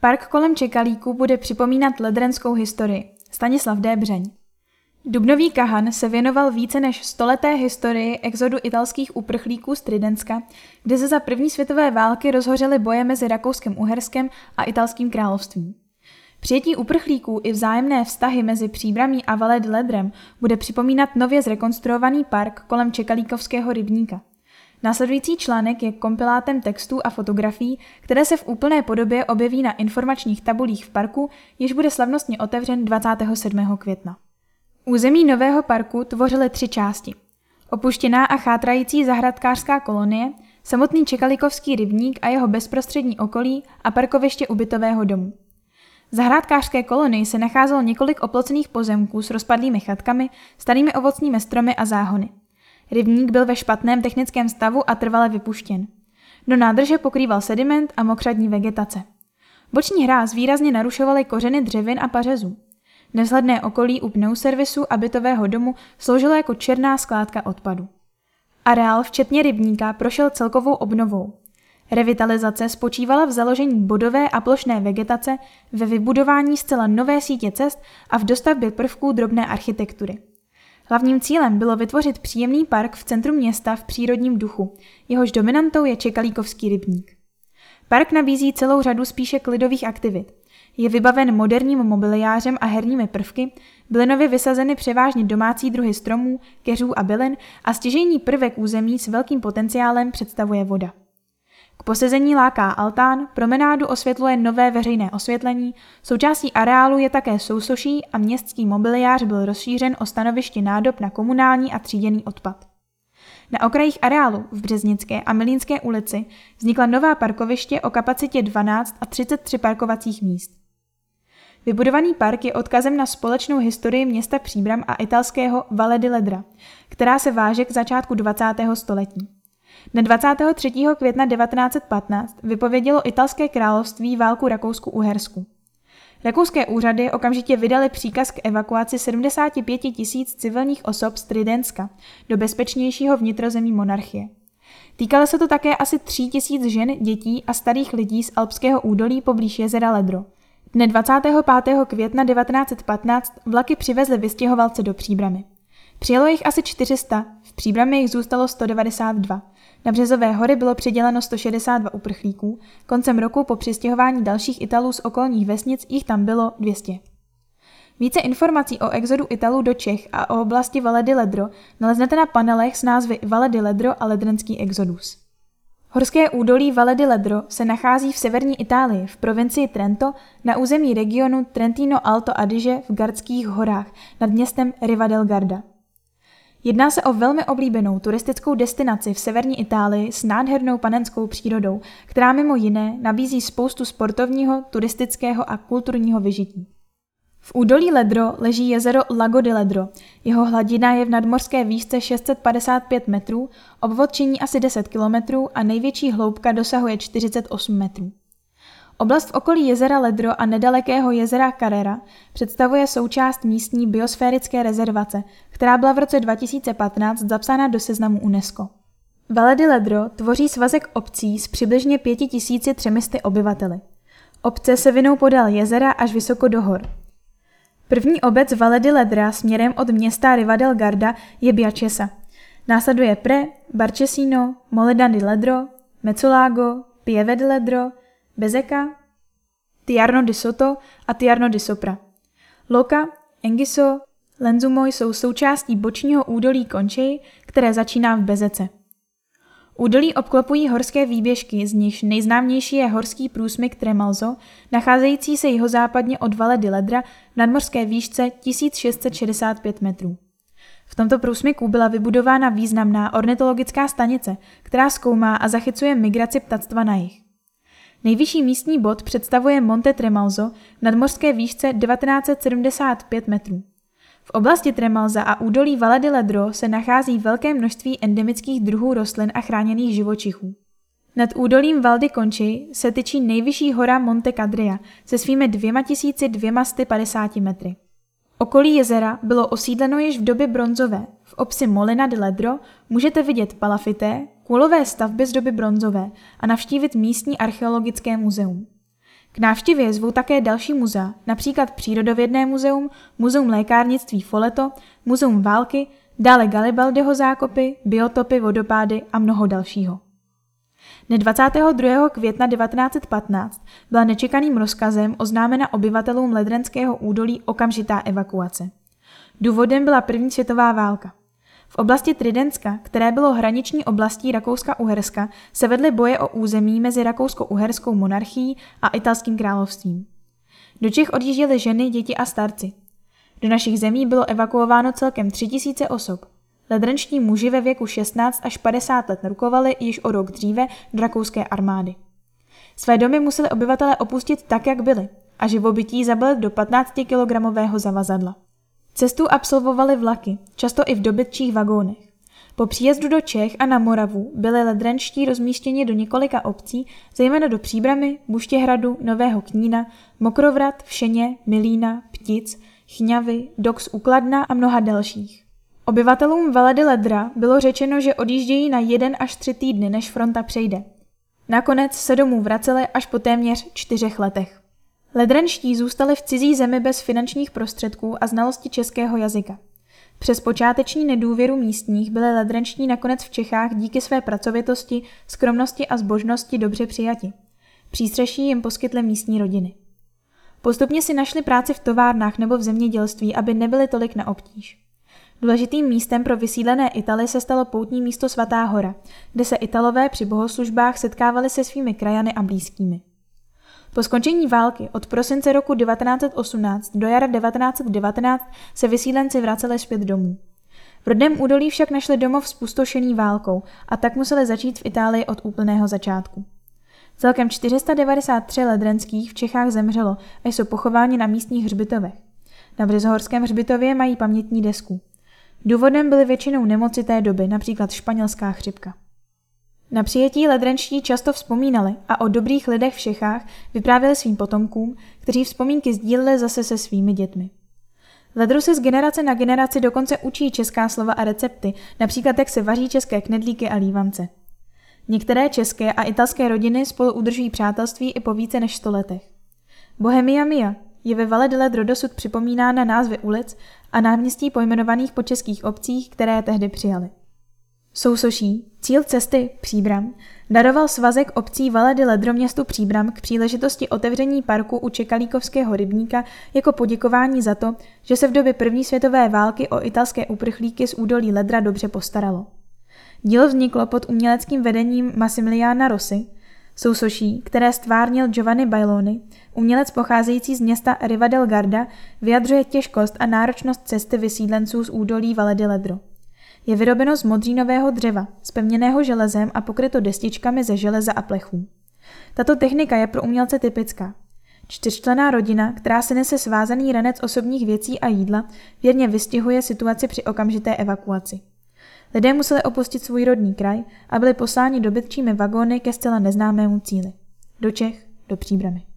Park kolem Čekalíku bude připomínat ledrenskou historii. Stanislav Débřeň. Dubnový kahan se věnoval více než stoleté historii exodu italských uprchlíků z Tridenska, kde se za první světové války rozhořely boje mezi Rakouskem Uherskem a italským královstvím. Přijetí uprchlíků i vzájemné vztahy mezi Příbramí a Valet Ledrem bude připomínat nově zrekonstruovaný park kolem Čekalíkovského rybníka. Následující článek je kompilátem textů a fotografií, které se v úplné podobě objeví na informačních tabulích v parku, jež bude slavnostně otevřen 27. května. Území nového parku tvořily tři části. Opuštěná a chátrající zahradkářská kolonie, samotný Čekalikovský rybník a jeho bezprostřední okolí a parkoviště ubytového domu. V zahrádkářské kolonii se nacházelo několik oplocených pozemků s rozpadlými chatkami, starými ovocnými stromy a záhony. Rybník byl ve špatném technickém stavu a trvale vypuštěn. Do nádrže pokrýval sediment a mokřadní vegetace. Boční hráz výrazně narušovaly kořeny dřevin a pařezů. Nevzhledné okolí u pneuservisu a bytového domu sloužilo jako černá skládka odpadu. Areál, včetně rybníka, prošel celkovou obnovou. Revitalizace spočívala v založení bodové a plošné vegetace, ve vybudování zcela nové sítě cest a v dostavbě prvků drobné architektury. Hlavním cílem bylo vytvořit příjemný park v centru města v přírodním duchu, jehož dominantou je Čekalíkovský rybník. Park nabízí celou řadu spíše klidových aktivit. Je vybaven moderním mobiliářem a herními prvky, byly nově vysazeny převážně domácí druhy stromů, keřů a bylin a stěžejní prvek území s velkým potenciálem představuje voda. K posezení láká altán, promenádu osvětluje nové veřejné osvětlení, součástí areálu je také sousoší a městský mobiliář byl rozšířen o stanoviště nádob na komunální a tříděný odpad. Na okrajích areálu v Březnické a Milínské ulici vznikla nová parkoviště o kapacitě 12 a 33 parkovacích míst. Vybudovaný park je odkazem na společnou historii města Příbram a italského Valle di Ledra, která se váže k začátku 20. století. Dne 23. května 1915 vypovědělo italské království válku Rakousku-Uhersku. Rakouské úřady okamžitě vydali příkaz k evakuaci 75 tisíc civilních osob z Tridenska do bezpečnějšího vnitrozemí monarchie. Týkalo se to také asi 3 tisíc žen, dětí a starých lidí z alpského údolí poblíž jezera Ledro. Dne 25. května 1915 vlaky přivezly vystěhovalce do Příbramy. Přijelo jich asi 400, v Příbrami jich zůstalo 192. Na Březové hory bylo přiděleno 162 uprchlíků, koncem roku po přistěhování dalších Italů z okolních vesnic jich tam bylo 200. Více informací o exodu Italů do Čech a o oblasti Valle di Ledro naleznete na panelech s názvy Valle di Ledro a Ledrenský exodus. Horské údolí Valle di Ledro se nachází v severní Itálii, v provincii Trento, na území regionu Trentino Alto Adige v Gardských horách nad městem Riva del Garda. Jedná se o velmi oblíbenou turistickou destinaci v severní Itálii s nádhernou panenskou přírodou, která mimo jiné nabízí spoustu sportovního, turistického a kulturního vyžití. V údolí Ledro leží jezero Lago di Ledro. Jeho hladina je v nadmorské výšce 655 metrů, obvod činí asi 10 kilometrů a největší hloubka dosahuje 48 metrů. Oblast v okolí jezera Ledro a nedalekého jezera Carrera představuje součást místní biosférické rezervace, která byla v roce 2015 zapsána do seznamu UNESCO. Valle di Ledro tvoří svazek obcí s přibližně 5300 obyvateli. Obce se vinou podél jezera až vysoko do hor. První obec Valle di Ledra směrem od města Riva del Garda je Biacesa. Následuje Pre, Barcesino, Moledan di Ledro, Mezzolago, Pieve di Ledro, Bezeka, Tiarno di Soto a Tiarno di Sopra. Loka, Engiso, Lenzumo jsou součástí bočního údolí Končej, které začíná v Bezece. Údolí obklopují horské výběžky, z nichž nejznámější je horský průsmyk Tremalzo, nacházející se jihozápadně od Vale di Ledra v nadmorské výšce 1665 metrů. V tomto průsmyku byla vybudována významná ornitologická stanice, která zkoumá a zachycuje migraci ptactva na jih. Nejvyšší místní bod představuje Monte Tremalzo v nadmořské výšce 1975 metrů. V oblasti Tremalza a údolí Valle di Ledro se nachází velké množství endemických druhů rostlin a chráněných živočichů. Nad údolím Valdy Conchi se tyčí nejvyšší hora Monte Cadria se svými 2250 metry. Okolí jezera bylo osídleno již v době bronzové. V obci Molina de Ledro můžete vidět palafité, kulové stavby z doby bronzové a navštívit místní archeologické muzeum. K návštěvě zvou také další muzea, například Přírodovědné muzeum, Muzeum lékárnictví Foleto, Muzeum války, dále Garibaldiho zákopy, biotopy, vodopády a mnoho dalšího. Dne 22. května 1915 byla nečekaným rozkazem oznámena obyvatelům Ledrenského údolí okamžitá evakuace. Důvodem byla první světová válka. V oblasti Tridenska, které bylo hraniční oblastí Rakouska-Uherska, se vedly boje o území mezi Rakousko-Uherskou monarchií a italským královstvím. Do Čech odjížděly ženy, děti a starci. Do našich zemí bylo evakuováno celkem 3000 osob. Ledrenční muži ve věku 16 až 50 let rukovali již o rok dříve do rakouské armády. Své domy museli obyvatelé opustit tak, jak byli, a živobytí zabili do 15-kilogramového zavazadla. Cestu absolvovali vlaky, často i v dobytčích vagónech. Po příjezdu do Čech a na Moravu byli ledrenští rozmístěni do několika obcí, zejména do Příbramy, Buštěhradu, Nového Knína, Mokrovrat, Všeně, Milína, Ptic, Chňavy, Dox Ukladna a mnoha dalších. Obyvatelům Veledy Ledra bylo řečeno, že odjíždějí na jeden až tři týdny, než fronta přejde. Nakonec se domů vraceli až po téměř čtyřech letech. Ledrenští zůstali v cizí zemi bez finančních prostředků a znalosti českého jazyka. Přes počáteční nedůvěru místních byli ledrenští nakonec v Čechách díky své pracovitosti, skromnosti a zbožnosti dobře přijati. Přístřeší jim poskytly místní rodiny. Postupně si našli práci v továrnách nebo v zemědělství, aby nebyli tolik na obtíž. Důležitým místem pro vysídlené Italy se stalo poutní místo Svatá hora, kde se Italové při bohoslužbách setkávali se svými krajany a blízkými. Po skončení války od prosince roku 1918 do jara 1919 se vysídlenci vraceli zpět domů. V rodném údolí však našli domov spustošený válkou a tak museli začít v Itálii od úplného začátku. Celkem 493 ledrenských v Čechách zemřelo a jsou pochováni na místních hřbitovech. Na Březohorském hřbitově mají pamětní desku. Důvodem byly většinou nemoci té doby, například španělská chřipka. Na přijetí ledrenští často vzpomínali a o dobrých lidech v Čechách vyprávěli svým potomkům, kteří vzpomínky sdíleli zase se svými dětmi. Ledru se z generace na generaci dokonce učí česká slova a recepty, například jak se vaří české knedlíky a lívance. Některé české a italské rodiny spolu udržují přátelství i po více než sto letech. Bohemia Mia je ve Valle de Ledro dosud připomínána názvy ulic a náměstí pojmenovaných po českých obcích, které tehdy přijali. Sousoší, cíl cesty Příbram, daroval svazek obcí Valedy Ledro městu Příbram k příležitosti otevření parku u Čekalíkovského rybníka jako poděkování za to, že se v době první světové války o italské uprchlíky z údolí Ledra dobře postaralo. Dílo vzniklo pod uměleckým vedením Massimiliana Rossi, sousoší, které stvárnil Giovanni Bailoni, umělec pocházející z města Riva del Garda, vyjadřuje těžkost a náročnost cesty vysídlenců z údolí Valedy Ledro. Je vyrobeno z modřínového dřeva, spevněného železem a pokryto destičkami ze železa a plechů. Tato technika je pro umělce typická. Čtyřčlená rodina, která se nese svázaný ranec osobních věcí a jídla, věrně vystihuje situaci při okamžité evakuaci. Lidé museli opustit svůj rodný kraj a byli posláni dobytčími vagóny ke zcela neznámému cíli. Do Čech, do Příbramy.